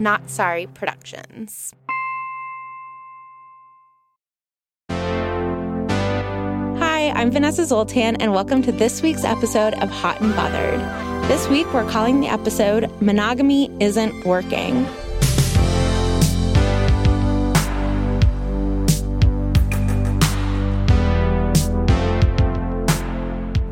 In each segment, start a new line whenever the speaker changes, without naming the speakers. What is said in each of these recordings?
Not Sorry Productions. Hi, I'm Vanessa Zoltan, and welcome to this week's episode of Hot and Bothered. This week, we're calling the episode Monogamy Isn't Working.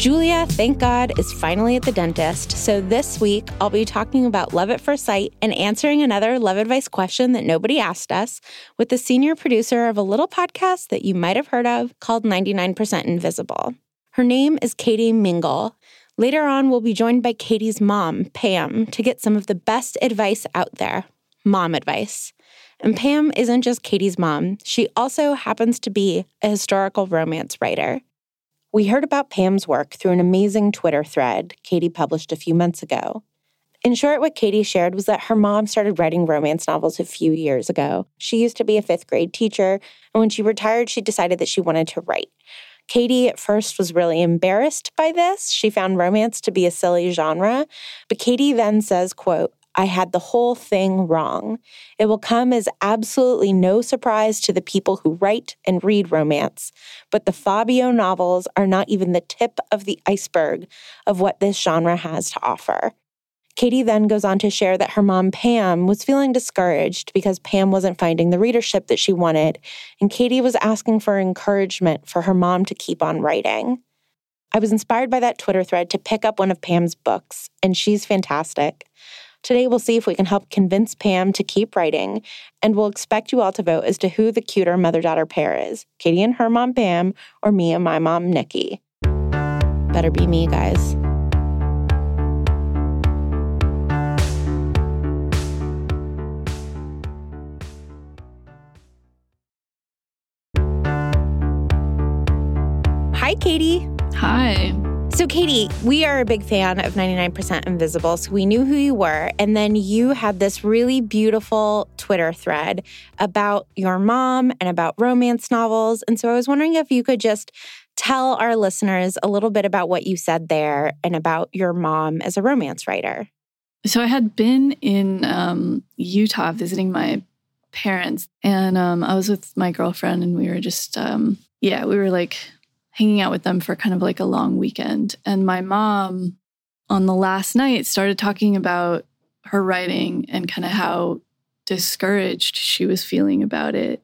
Julia, thank God, is finally at the dentist. So this week, I'll be talking about love at first sight and answering another love advice question that nobody asked us with the senior producer of a little podcast that you might have heard of called 99% Invisible. Her name is Katie Mingle. Later on, we'll be joined by Katie's mom, Pam, to get some of the best advice out there mom advice. And Pam isn't just Katie's mom, she also happens to be a historical romance writer. We heard about Pam's work through an amazing Twitter thread Katie published a few months ago. In short, what Katie shared was that her mom started writing romance novels a few years ago. She used to be a fifth grade teacher, and when she retired, she decided that she wanted to write. Katie at first was really embarrassed by this. She found romance to be a silly genre, but Katie then says, quote, I had the whole thing wrong. It will come as absolutely no surprise to the people who write and read romance, but the Fabio novels are not even the tip of the iceberg of what this genre has to offer. Katie then goes on to share that her mom, Pam, was feeling discouraged because Pam wasn't finding the readership that she wanted, and Katie was asking for encouragement for her mom to keep on writing. I was inspired by that Twitter thread to pick up one of Pam's books, and she's fantastic. Today, we'll see if we can help convince Pam to keep writing, and we'll expect you all to vote as to who the cuter mother daughter pair is Katie and her mom, Pam, or me and my mom, Nikki. Better be me, guys. Hi, Katie.
Hi.
So, Katie, we are a big fan of 99% Invisible, so we knew who you were. And then you had this really beautiful Twitter thread about your mom and about romance novels. And so I was wondering if you could just tell our listeners a little bit about what you said there and about your mom as a romance writer.
So, I had been in um, Utah visiting my parents, and um, I was with my girlfriend, and we were just, um, yeah, we were like hanging out with them for kind of like a long weekend. And my mom, on the last night, started talking about her writing and kind of how discouraged she was feeling about it.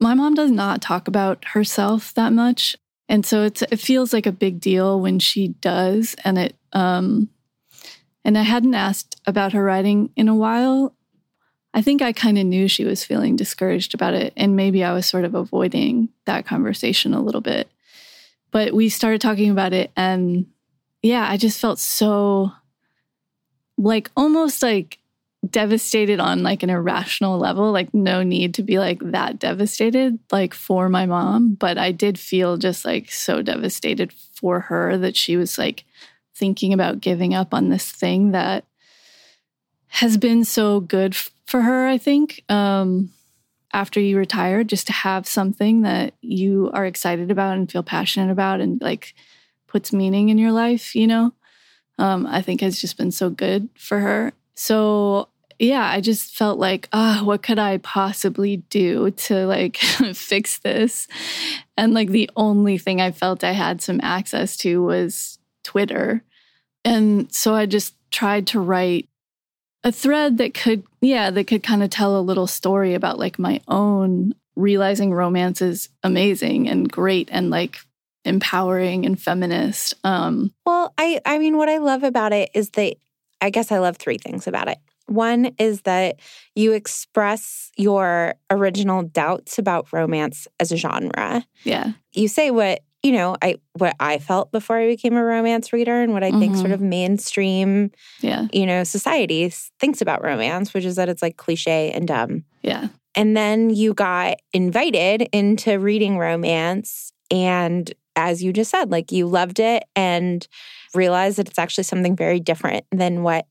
My mom does not talk about herself that much. And so it's it feels like a big deal when she does. And it um and I hadn't asked about her writing in a while. I think I kind of knew she was feeling discouraged about it. And maybe I was sort of avoiding that conversation a little bit but we started talking about it and yeah i just felt so like almost like devastated on like an irrational level like no need to be like that devastated like for my mom but i did feel just like so devastated for her that she was like thinking about giving up on this thing that has been so good for her i think. Um after you retire just to have something that you are excited about and feel passionate about and like puts meaning in your life, you know, um, I think has just been so good for her. So yeah, I just felt like, ah, oh, what could I possibly do to like fix this? And like the only thing I felt I had some access to was Twitter. And so I just tried to write a thread that could, yeah, that could kind of tell a little story about like my own realizing romance is amazing and great and like empowering and feminist. Um,
well, I I mean what I love about it is that I guess I love three things about it. One is that you express your original doubts about romance as a genre.
Yeah.
You say what, you know, I what I felt before I became a romance reader and what I mm-hmm. think sort mm-hmm. of mainstream
yeah.
you know, society thinks about romance, which is that it's like cliche and dumb.
Yeah.
And then you got invited into reading romance and as you just said, like you loved it and realized that it's actually something very different than what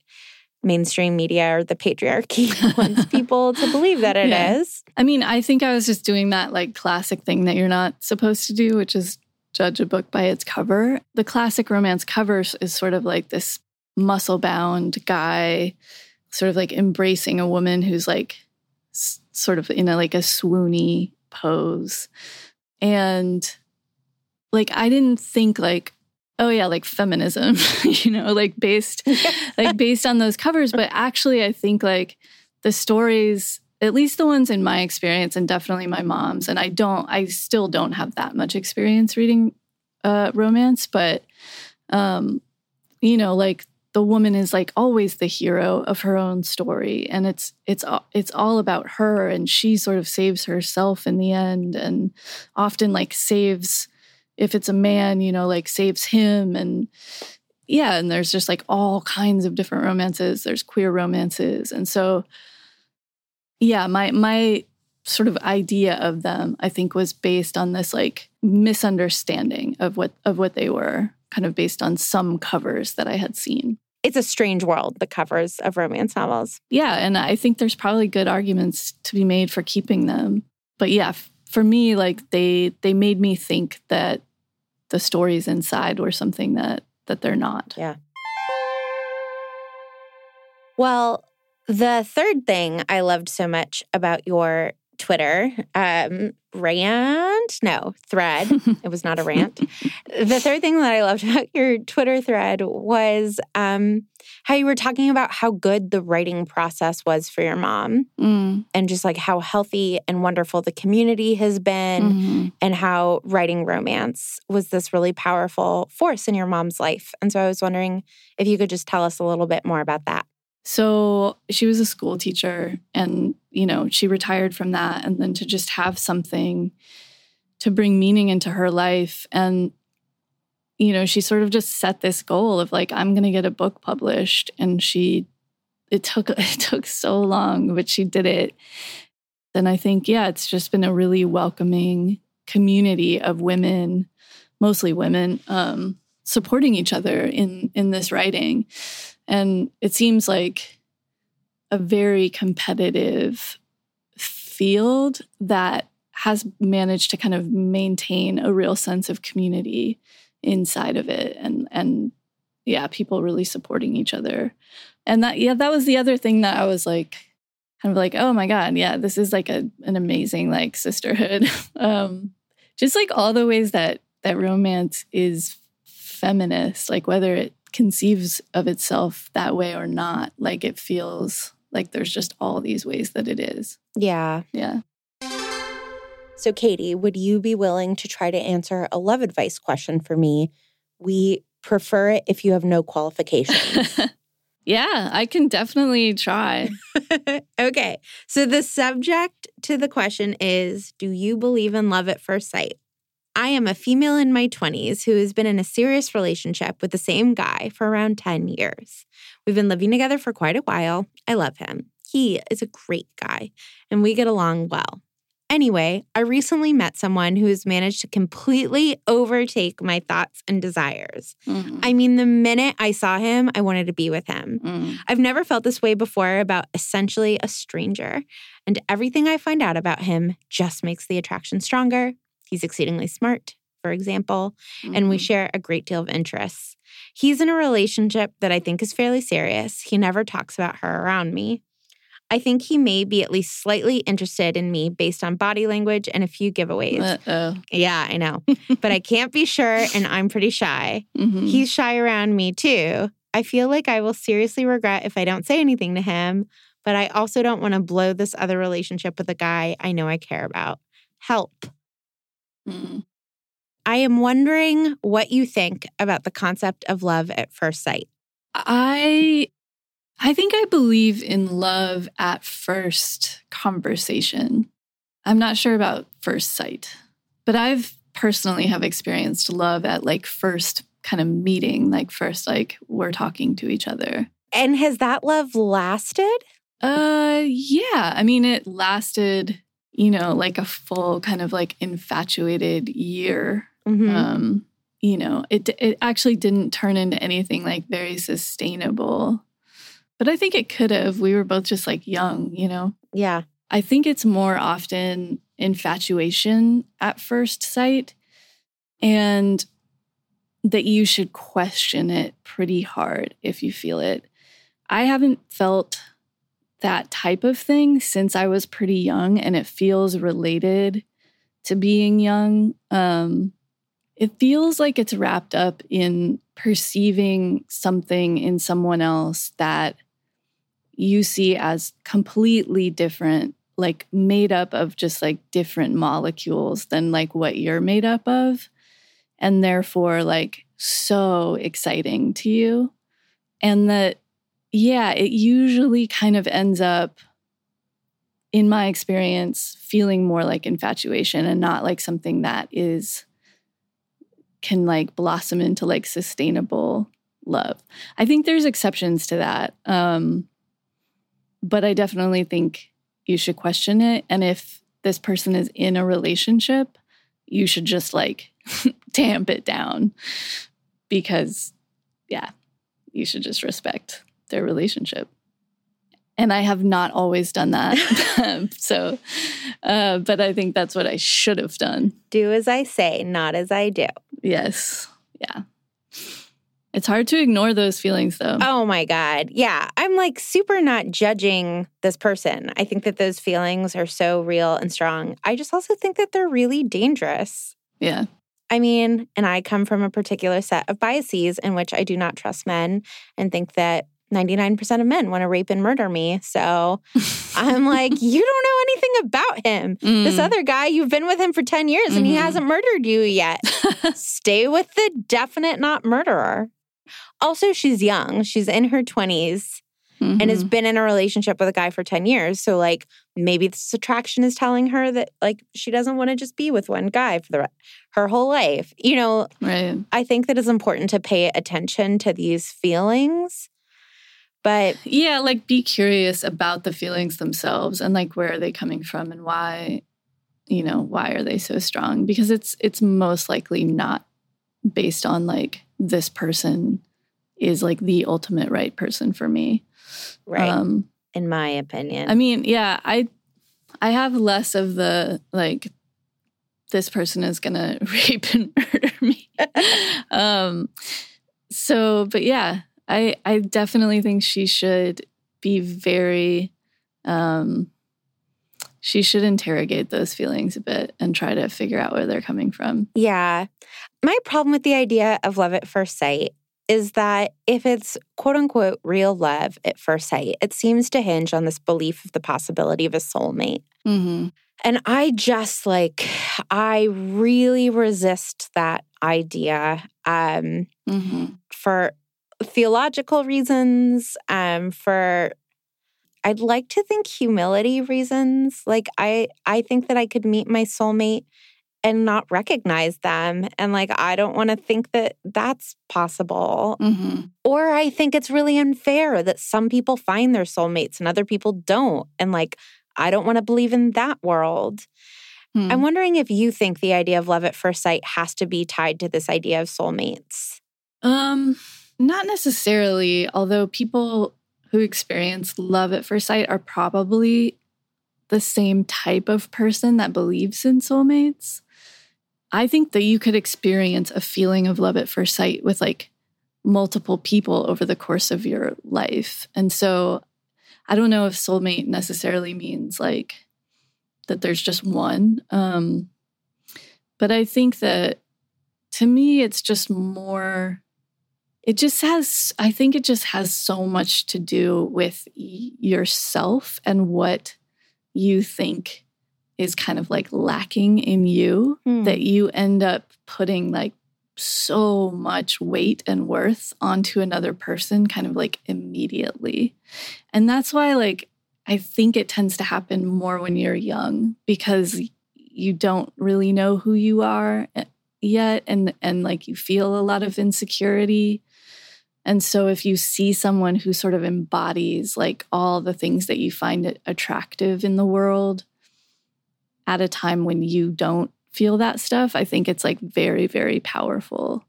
mainstream media or the patriarchy wants people to believe that it yeah. is.
I mean, I think I was just doing that like classic thing that you're not supposed to do, which is judge a book by its cover. The classic romance covers is sort of like this muscle bound guy, sort of like embracing a woman who's like s- sort of in a like a swoony pose. And like I didn't think like oh yeah like feminism you know like based like based on those covers but actually I think like the stories at least the ones in my experience and definitely my mom's and I don't I still don't have that much experience reading uh romance but um you know like the woman is like always the hero of her own story and it's it's it's all about her and she sort of saves herself in the end and often like saves if it's a man, you know, like saves him and yeah, and there's just like all kinds of different romances. There's queer romances. And so yeah, my my sort of idea of them I think was based on this like misunderstanding of what of what they were, kind of based on some covers that I had seen.
It's a strange world, the covers of romance novels.
Yeah, and I think there's probably good arguments to be made for keeping them. But yeah, for me like they they made me think that the stories inside were something that that they're not
yeah well the third thing i loved so much about your twitter um rant no thread it was not a rant the third thing that i loved about your twitter thread was um how you were talking about how good the writing process was for your mom mm. and just like how healthy and wonderful the community has been mm-hmm. and how writing romance was this really powerful force in your mom's life. And so I was wondering if you could just tell us a little bit more about that.
So she was a school teacher and, you know, she retired from that. And then to just have something to bring meaning into her life and you know, she sort of just set this goal of like, I'm going to get a book published. And she, it took, it took so long, but she did it. And I think, yeah, it's just been a really welcoming community of women, mostly women, um, supporting each other in in this writing. And it seems like a very competitive field that has managed to kind of maintain a real sense of community inside of it and and yeah people really supporting each other. And that yeah that was the other thing that i was like kind of like oh my god yeah this is like a an amazing like sisterhood. Um just like all the ways that that romance is feminist like whether it conceives of itself that way or not like it feels like there's just all these ways that it is
yeah
yeah
so, Katie, would you be willing to try to answer a love advice question for me? We prefer it if you have no qualifications.
yeah, I can definitely try.
okay. So, the subject to the question is Do you believe in love at first sight? I am a female in my 20s who has been in a serious relationship with the same guy for around 10 years. We've been living together for quite a while. I love him. He is a great guy, and we get along well. Anyway, I recently met someone who has managed to completely overtake my thoughts and desires. Mm. I mean, the minute I saw him, I wanted to be with him. Mm. I've never felt this way before about essentially a stranger. And everything I find out about him just makes the attraction stronger. He's exceedingly smart, for example, mm. and we mm-hmm. share a great deal of interests. He's in a relationship that I think is fairly serious. He never talks about her around me. I think he may be at least slightly interested in me based on body language and a few giveaways.
Uh-oh.
Yeah, I know. but I can't be sure, and I'm pretty shy.
Mhm.
He's shy around me too. I feel like I will seriously regret if I don't say anything to him, but I also don't want to blow this other relationship with a guy I know I care about. Help.
Mm.
I am wondering what you think about the concept of love at first sight.
I I think I believe in love at first conversation. I'm not sure about first sight, but I've personally have experienced love at like first kind of meeting, like first like we're talking to each other.
And has that love lasted?
Uh yeah, I mean it lasted, you know, like a full kind of like infatuated year.
Mhm.
um you know it it actually didn't turn into anything like very sustainable. But i think it could have. We were both just like young you know?
Yeah.
i think it's more often infatuation at first sight and that you should question it pretty hard if you feel it. I haven't felt that type of thing since i was pretty young and it feels related to being young. Um it feels like it's wrapped up in perceiving something in someone else that you see as completely different like made up of just like different molecules than like what you're made up of and therefore like so exciting to you and that yeah it usually kind of ends up in my experience feeling more like infatuation and not like something that is can like blossom into like sustainable love. I think there's exceptions to that. Um but I definitely think you should question it and if this person is in a relationship, you should just like tamp it down because yeah, you should just respect their relationship. And I have not always done that. so uh but I think that's what I should have done.
Do as I say, not as I do.
Yes. Yeah. It's hard to ignore those feelings though.
Oh my God. Yeah. I'm like super not judging this person. I think that those feelings are so real and strong. I just also think that they're really dangerous.
Yeah.
I mean, and I come from a particular set of biases in which I do not trust men and think that 99% of men want to rape and murder me. So I'm like, you don't know anything about him. This
Mm.
other guy, you've been with him for 10 years and he
Mhm.
hasn't murdered you yet. Stay with the definite not murderer. Also, she's young. She's in her 20s and has
Mhm.
been in a relationship with a guy for 10 years. So, like, maybe this attraction is telling her that, like, she doesn't want to just be with one guy for the her whole life. You know,
right.
I think that it's important to pay attention to these feelings. But
Yeah, like be curious about the feelings themselves and like where are they coming from and why, you know, why are they so strong? Because it's it's most likely not based on like this person is like the ultimate right person for me.
right,
Um
in my opinion,
I mean, yeah, I I have less of the like this person is gonna rape and murder me. um so but yeah, I I definitely think she should be very um she should interrogate those feelings a bit and try to figure out where they're coming from.
Yeah. My problem with the idea of love at first sight is that if it's quote unquote real love at first sight, it seems to hinge on this belief of the possibility of a soulmate.
Mm-hmm.
And I just like, I really resist that idea um,
Mm-hmm.
for theological reasons, um, for I'd like to think humility reasons. Like I I think that I could meet my soulmate and not recognize them and like I don't want to think that that's possible.
Mm-hmm.
Or I think it's really unfair that some people find their soulmates and other people don't and like I don't want to believe in that world.
Hmm.
I'm wondering if you think the idea of love at first sight has to be tied to this idea of soulmates.
Um, not necessarily, although people who experience love at first sight are probably the same type of person that believes in soulmates. I think that you could experience a feeling of love at first sight with like multiple people over the course of your life. And so I don't know if soulmate necessarily means like that there's just one. Um, but I think that to me, it's just more, it just has, I think it just has so much to do with yourself and what you think is kind of like lacking in you
Hmm.
that you end up putting like so much weight and worth onto another person kind of like immediately. And that's why like I think it tends to happen more when you're young because you don't really know who you are eh, yet and and like you feel a lot of insecurity. And so if you see someone who sort of embodies like all the things that you find attractive in the world at a time when you don't feel that stuff, I think it's like very, very powerful.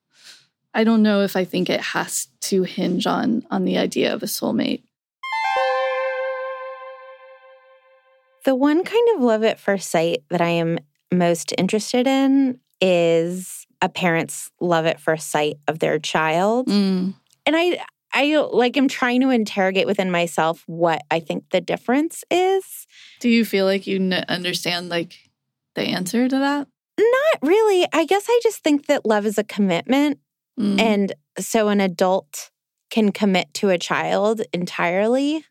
I don't know if I think it has to hinge on on the idea of a soulmate.
The one kind of love at first sight that I am most interested in is a parent's love at first sight of their child.
Mm.
And I I like am trying to interrogate within myself what I think the difference is.
Do you feel like you n- understand like the answer to that?
Not really. I guess I just think that love is a commitment
Mm.
and so an adult can commit to a child entirely.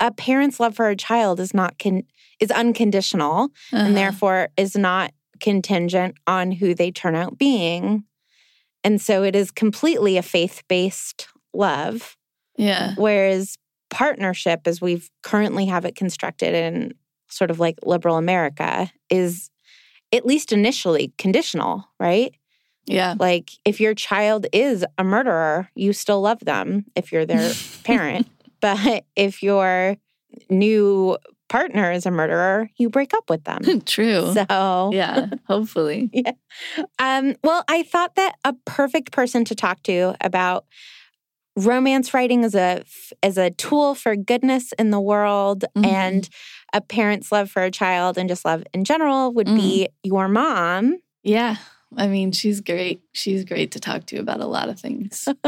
A parent's love for a child is not con- is unconditional
Uh-huh.
and therefore is not contingent on who they turn out being. And so it is completely a faith-based love.
yeah,
Whereas partnership, as we've currently have it constructed in sort of like liberal America, is at least initially conditional, right?
yeah,
Like if your child is a murderer, you still love them if you're their parent. But if your new partner is a murderer, you break up with them.
true.
So,
yeah, hopefully. Yeah.
Um, well, I thought that a perfect person to talk to about romance writing as a as a tool for goodness in the world
Mhm.
and a parent's love for a child and just love in general would be your mom.
Yeah. I mean, she's great. She's great to talk to about a lot of things.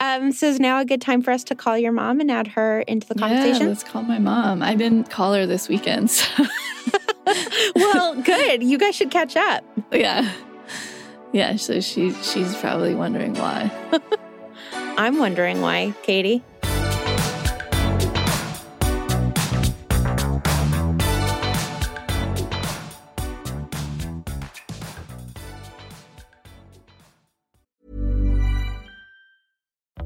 Um, so is now a good time for us to call your mom and add her into the conversation?
Yeah, let's call my mom. I didn't call her this weekend. So
well, good. You guys should catch up.
yeah. Yeah, so she she's probably wondering why.
I'm wondering why, Katie.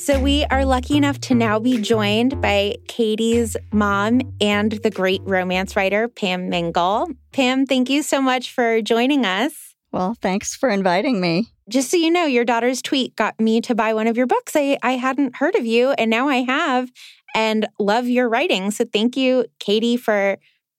So we are lucky enough to now be joined by Katie's mom and the great romance writer, Pam Mingle. Pam, thank you so much for joining us.
Well, thanks for inviting me.
Just so you know, your daughter's tweet got me to buy one of your books. I, I hadn't heard of you, and now I have and love your writing. So thank you, Katie, for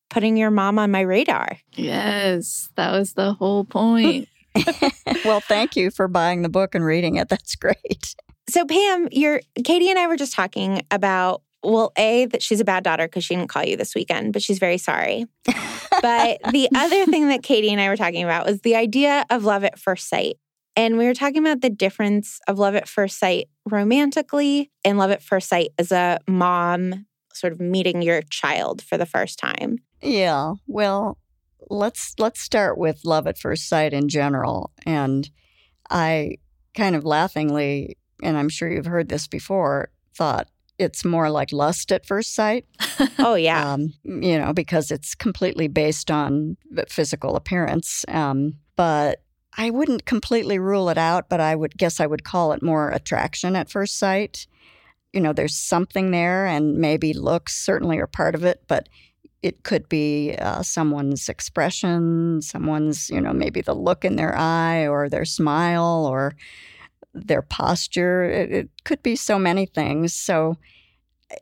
putting your mom on my radar.
Yes, that was the whole point.
well, thank you for buying the book and reading it. That's great.
So Pam, you're Katie and I were just talking about well, A, that she's a bad daughter because she didn't call you this weekend, but she's very sorry. but the other thing that Katie and I were talking about was the idea of love at first sight. And we were talking about the difference of love at first sight romantically and love at first sight as a mom sort of meeting your child for the first time.
Yeah. Well, let's let's start with love at first sight in general. And I kind of laughingly and I'm sure you've heard this before, thought it's more like lust at first sight.
Oh, yeah.
Um, you know, because it's completely based on physical appearance. Um, but I wouldn't completely rule it out, but I would guess I would call it more attraction at first sight. You know, there's something there, and maybe looks certainly are part of it, but it could be uh, someone's expression, someone's, you know, maybe the look in their eye or their smile or their posture. It, it could be so many things. So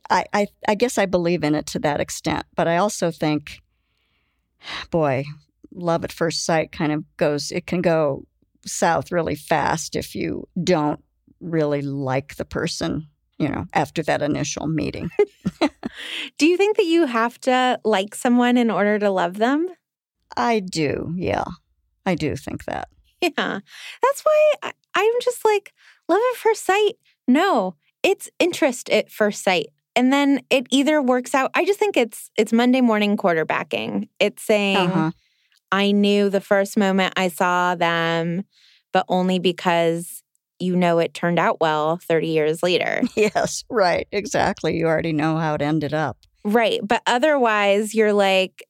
I, I, I guess I believe in it to that extent. But I also think, boy, love at first sight kind of goes, it can go south really fast if you don't really like the person, you know, after that initial meeting.
do you think that you have to like someone in order to love them?
I do. Yeah. I do think that.
Yeah. That's why I, I'm just like, love at first sight. No, it's interest at first sight. And then it either works out. I just think it's it's Monday morning quarterbacking. It's saying uh-huh. I knew the first moment I saw them, but only because you know it turned out well 30 years later.
Yes, right. Exactly. You already know how it ended up.
Right. But otherwise, you're like,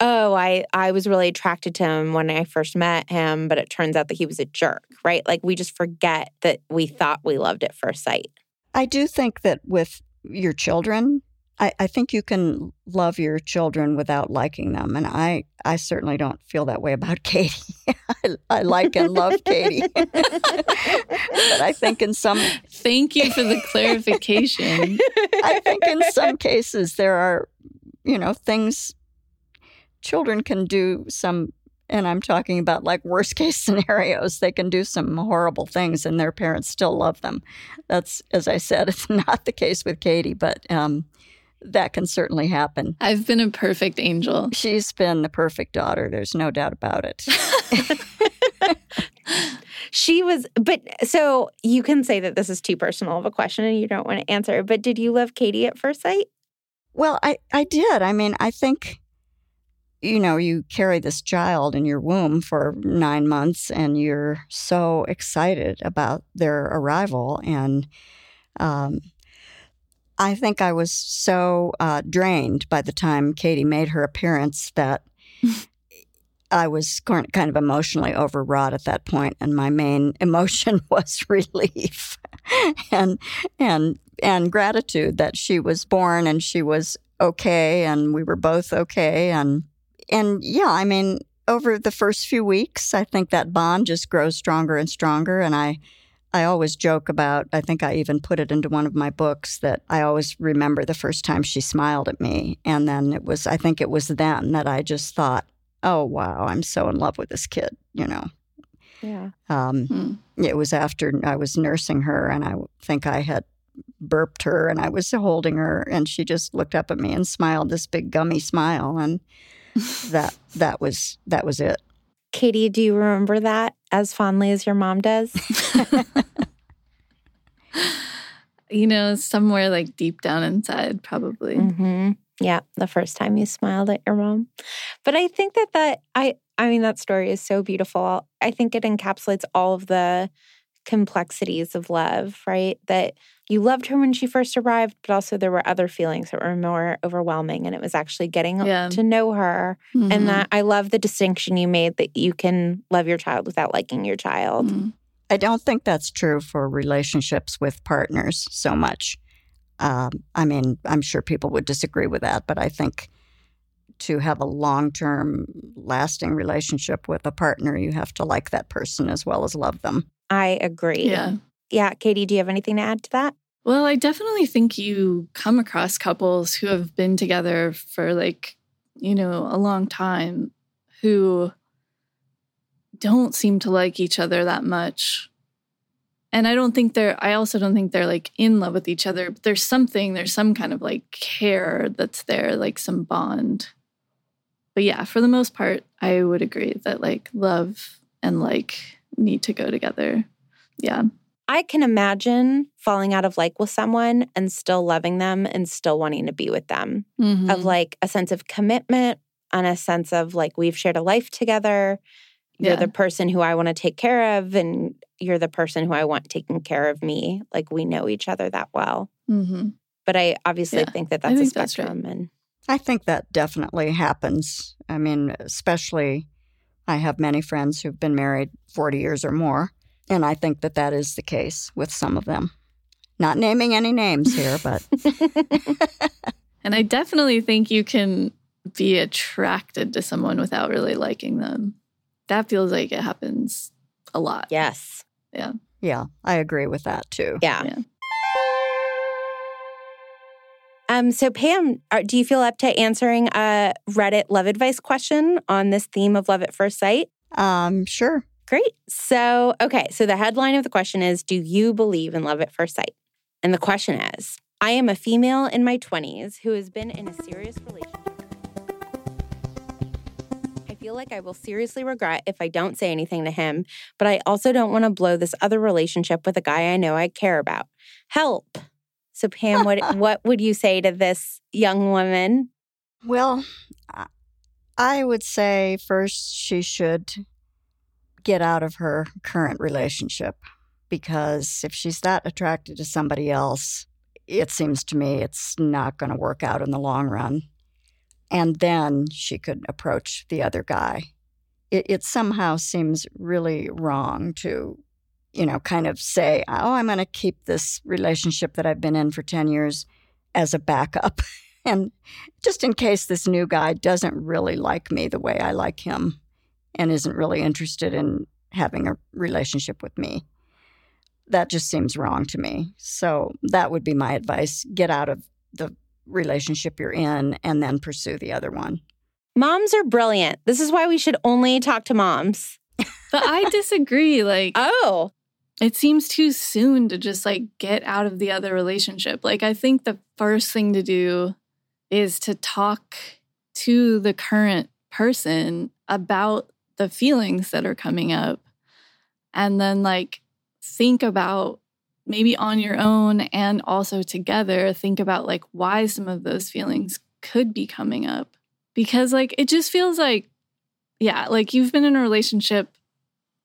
oh, I, I was really attracted to him when I first met him, but it turns out that he was a jerk, right? Like we just forget that we thought we loved at first sight.
I do think that with your children, I, I think you can love your children without liking them. And I, I certainly don't feel that way about Katie. I, I like and love Katie. but I think in some.
Thank you for the clarification.
I think in some cases there are, you know, things children can do some and I'm talking about like worst case scenarios. They can do some horrible things and their parents still love them. That's, as I said, it's not the case with Katie, but um, that can certainly happen.
I've been a perfect angel.
She's been the perfect daughter. There's no doubt about it.
she was, but so you can say that this is too personal of a question and you don't want to answer, but did you love Katie at first sight?
Well, I, I did. I mean, I think, you know, you carry this child in your womb for nine months and you're so excited about their arrival. And, um, I think I was so uh, drained by the time Katie made her appearance that I was kind of emotionally overwrought at that point, and my main emotion was relief and and and gratitude that she was born and she was okay, and we were both okay, and and yeah, I mean, over the first few weeks, I think that bond just grows stronger and stronger, and I I always joke about, I think I even put it into one of my books that I always remember the first time she smiled at me. And then it was, I think it was then that I just thought, oh, wow, I'm so in love with this kid, you know.
Yeah.
Um, hmm. It was after I was nursing her, and I think I had burped her and I was holding her, and she just looked up at me and smiled this big gummy smile. And that, that was, that was it.
Katie, do you remember that as fondly as your mom does?
you know, somewhere like deep down inside, probably.
Mm-hmm. Yeah, the first time you smiled at your mom. But I think that that I I mean that story is so beautiful. I think it encapsulates all of the complexities of love, right? That you loved her when she first arrived, but also there were other feelings that were more overwhelming. And it was actually getting yeah. to know her. Mm-hmm. And that I love the distinction you made that you can love your child without liking your child. Mm-hmm.
I don't think that's true for relationships with partners so much. Um, I mean, I'm sure people would disagree with that, but I think to have a long term, lasting relationship with a partner, you have to like that person as well as love them.
I agree.
Yeah.
Yeah. Katie, do you have anything to add to that?
Well, I definitely think you come across couples who have been together for like, you know, a long time who don't seem to like each other that much. And I don't think they're, I also don't think they're like in love with each other, but there's something, there's some kind of like care that's there, like some bond. But yeah, for the most part, I would agree that like love and like need to go together. Yeah.
I can imagine falling out of like with someone and still loving them and still wanting to be with them. Mm-hmm. Of like a sense of commitment and a sense of like we've shared a life together. you're
Yeah.
the person who I want to take care of, and you're the person who I want taking care of me. Like we know each other that well.
Mm-hmm.
But I obviously
Yeah,
think that that's
think
a
that's right.
spectrum. and
I think that definitely happens. I mean, especially I have many friends who've been married 40 years or more, and I think that that is the case with some of them. Not naming any names here, but
And I definitely think you can be attracted to someone without really liking them. That feels like it happens a lot.
yes.
yeah, Yeah, I agree with that too.
Yeah.
Yeah.
Um, so Pam, are, do you feel up to answering a Reddit love advice question on this theme of love at first sight?
Um, sure.
Great. So, okay. So the headline of the question is Do you believe in love at first sight? And the question is I am a female in my 20s who has been in a serious relationship. I feel like I will seriously regret if I don't say anything to him, but I also don't want to blow this other relationship with a guy I know I care about. Help. So, Pam, what, what would you say to this young woman?
Well, I- would say first she should get out of her current relationship because if she's that attracted to somebody else, it seems to me it's not going to work out in the long run. And then she could approach the other guy. It, it somehow seems really wrong to, you know, kind of say, oh, I'm going to keep this relationship that I've been in for 10 years as a backup. and just in case this new guy doesn't really like me the way I like him and isn't really interested in having a relationship with me. That just seems wrong to me. So that would be my advice. Get out of the relationship you're in and then pursue the other one.
Moms are brilliant. This is why we should only talk to moms.
But I disagree. Like,
Oh,
it seems too soon to just like get out of the other relationship. Like, I think the first thing to do is to talk to the current person about the feelings that are coming up and then like think about maybe on your own and also together think about like why some of those feelings could be coming up because like it just feels like yeah like you've been in a relationship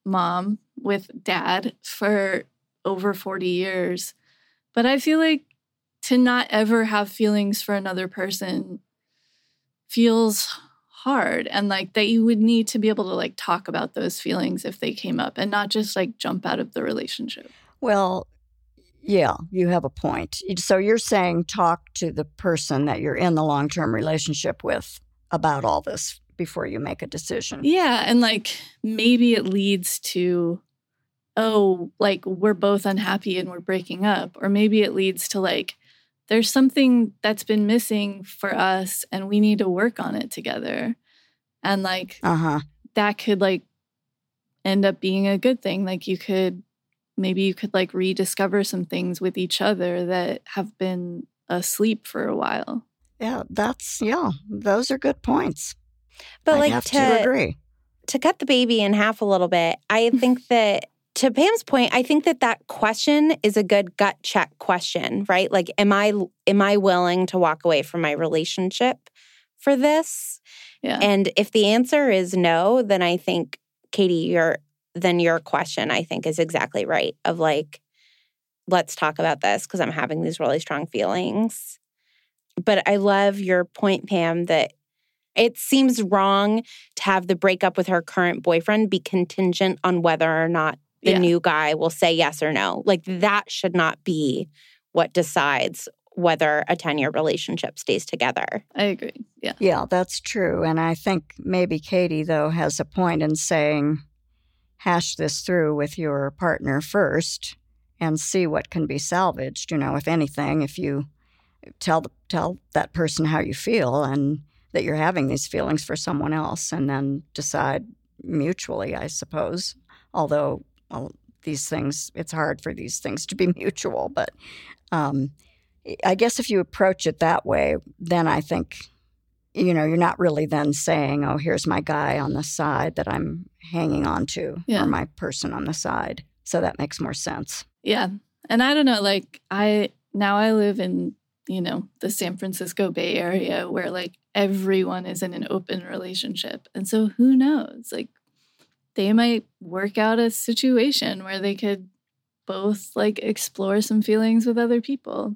mom with dad for over 40 years but i feel like to not ever have feelings for another person feels hard and like that you would need to be able to like talk about those feelings if they came up and not just like jump out of the relationship
Well, yeah, you have a point. So you're saying talk to the person that you're in the long term relationship with about all this before you make a decision.
Yeah. And like maybe it leads to, oh, like we're both unhappy and we're breaking up. Or maybe it leads to like, there's something that's been missing for us and we need to work on it together. And like
Uh huh.
that could like end up being a good thing. Like you could, maybe you could like rediscover some things with each other that have been asleep for a while.
Yeah, that's, yeah, those are good points.
but
I
like
have
to,
to agree.
to cut the baby in half a little bit, I think that to Pam's point, I think that that question is a good gut check question, right? Like, am I am I willing to walk away from my relationship for this?
Yeah.
And if the answer is no, then I think Katie, your then your question I think is exactly right. Of like, let's talk about this because I'm having these really strong feelings. But I love your point, Pam, that it seems wrong to have the breakup with her current boyfriend be contingent on whether or not the
Yeah.
new guy will say yes or no. Like that should not be what decides whether a 10 year relationship stays together.
I agree. Yeah.
Yeah, that's true. And I think maybe Katie, though, has a point in saying, hash this through with your partner first and see what can be salvaged. You know, if anything, if you tell the, tell that person how you feel and that you're having these feelings for someone else, and then decide mutually, I suppose. Although, well, these things, it's hard for these things to be mutual, but um, I guess if you approach it that way, then I think you know, you're not really then saying, oh, here's my guy on the side that I'm hanging on to
Yeah.
or my person on the side. So that makes more sense.
Yeah. And I don't know, like I now I live in, you know, the San Francisco Bay Area where like everyone is in an open relationship. And so who knows? Like they might work out a situation where they could both like explore some feelings with other people.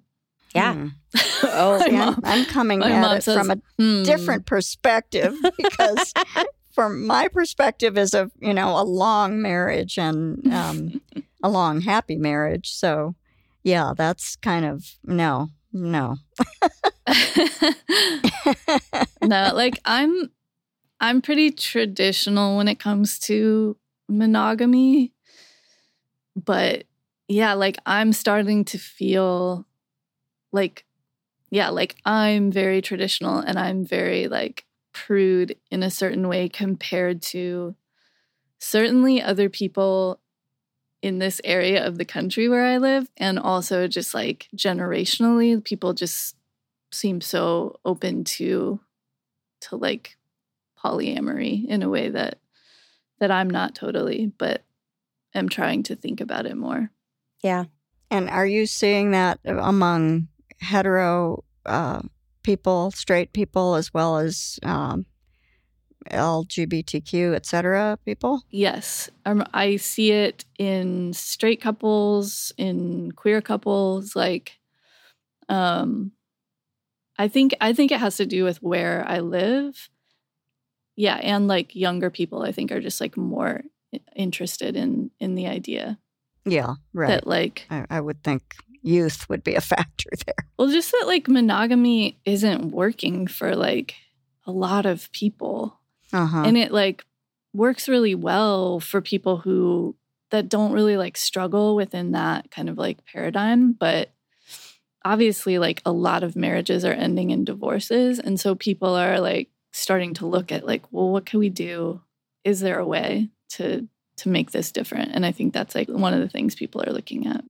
Yeah.
Hmm.
oh,
See,
My
I'm,
mom-
I'm coming at it
says,
from a
"Hmm."
different perspective because from my perspective is a you know a long marriage and um, a long happy marriage so yeah that's kind of no no
no, like I'm I'm pretty traditional when it comes to monogamy. But yeah, like I'm starting to feel like yeah, like I'm very traditional and I'm very like prude in a certain way compared to certainly other people in this area of the country where I live and also just like generationally people just seem so open to to like polyamory in a way that that I'm not totally but am trying to think about it more.
yeah.
and are you seeing that among hetero uh, people straight people as well as um, lgbtq et cetera people
Yes, um, I see it in straight couples, in queer couples. Like, um, I think I think it has to do with where I live. Yeah, and like younger people, I think are just like more interested in in the idea.
Yeah right.
That like
I, I would think youth would be a factor there.
Well, just that like monogamy isn't working for like a lot of people.
uh-huh.
And it like works really well for people who that don't really like struggle within that kind of like paradigm but obviously like a lot of marriages are ending in divorces and so people are like starting to look at like well what can we do is there a way to to make this different and i think that's like one of the things people are looking at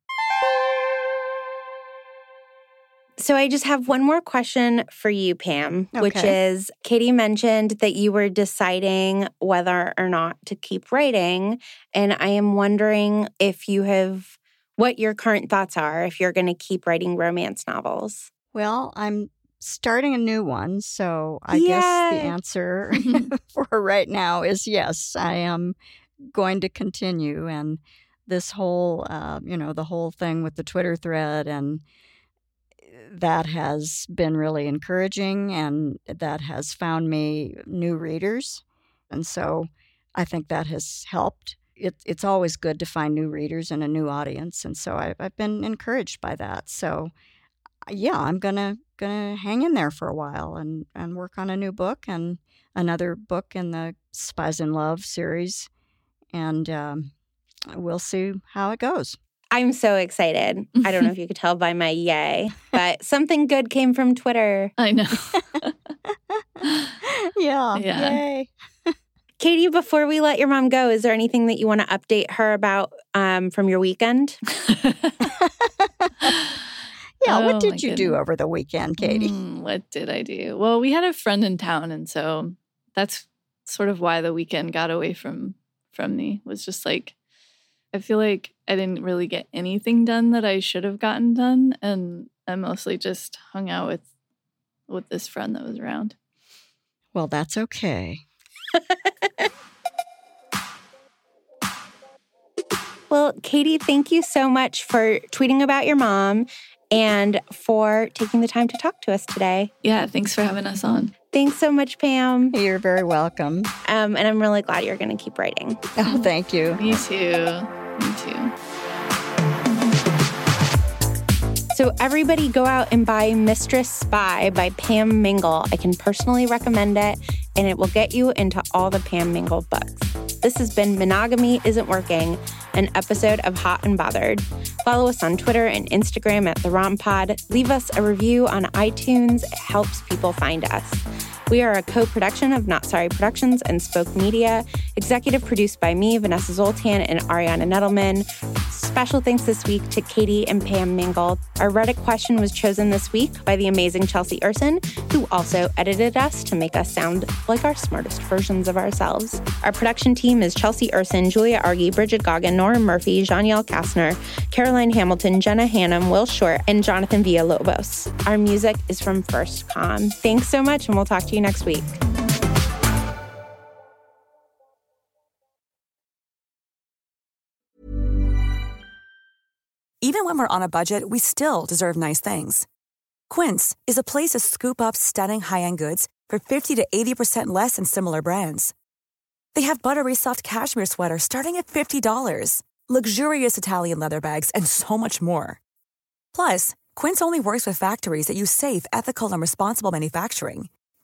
So I just have one more question for you, Pam, which is Katie mentioned that you were deciding whether or not to keep writing. And I am wondering if you have what your current thoughts are if you're going to keep writing romance novels.
Well, I'm starting a new one, so I guess the answer for right now is yes. I am going to continue, and this whole, uh, you know, the whole thing with the Twitter thread and that has been really encouraging, and that has found me new readers, and so I think that has helped. It, it's always good to find new readers and a new audience, and so I, I've been encouraged by that. So yeah, I'm gonna gonna hang in there for a while and and work on a new book and another book in the Spies in Love series, and um, we'll see how it goes.
I'm so excited. I don't know if you could tell by my yay, but something good came from Twitter.
i know
yeah,
Yeah.
yay!
Katie, before we let your mom go, is there anything that you want to update her about um, from your weekend?
Yeah,
Oh,
what did you do over the weekend, Katie?
Mm, what did I do? Well, we had a friend in town, and so that's sort of why the weekend got away from from me. Was just like I feel like I didn't really get anything done that I should have gotten done, and I mostly just hung out with with this friend that was around.
Well, that's okay.
Well, Katie, thank you so much for tweeting about your mom and for taking the time to talk to us today.
Yeah, thanks for having us on.
Thanks so much, Pam.
You're very welcome.
Um, and I'm really glad you're going to keep writing.
Oh, thank you.
Me too. Me too.
So, everybody go out and buy Mistress Spy by Pam Mingle. I can personally recommend it, and it will get you into all the Pam Mingle books. This has been Monogamy Isn't Working, an episode of Hot and Bothered. Follow us on Twitter and Instagram at The Rom Pod. Leave us a review on iTunes, it helps people find us. We are a co production of Not Sorry Productions and Spoke Media, executive produced by me, Vanessa Zoltan, and Ariana Nedelman. Special thanks this week to Katie and Pam Mingle. Our Reddit question was chosen this week by the amazing Chelsea Urson, who also edited us to make us sound like our smartest versions of ourselves. Our production team is Chelsea Urson, Julia Argy, Bridget Goggin, Nora Murphy, Janielle Kastner, Caroline Hamilton, Jenna Hannum, Will Short, and Jonathan Villalobos. Our music is from First Com. Thanks so much, and we'll talk to you you next week.
Even when we're on a budget, we still deserve nice things. Quince is a place to scoop up stunning high end goods for 50 to 80% less than similar brands. They have buttery soft cashmere sweaters starting at $50, luxurious Italian leather bags, and so much more. Plus, Quince only works with factories that use safe, ethical, and responsible manufacturing.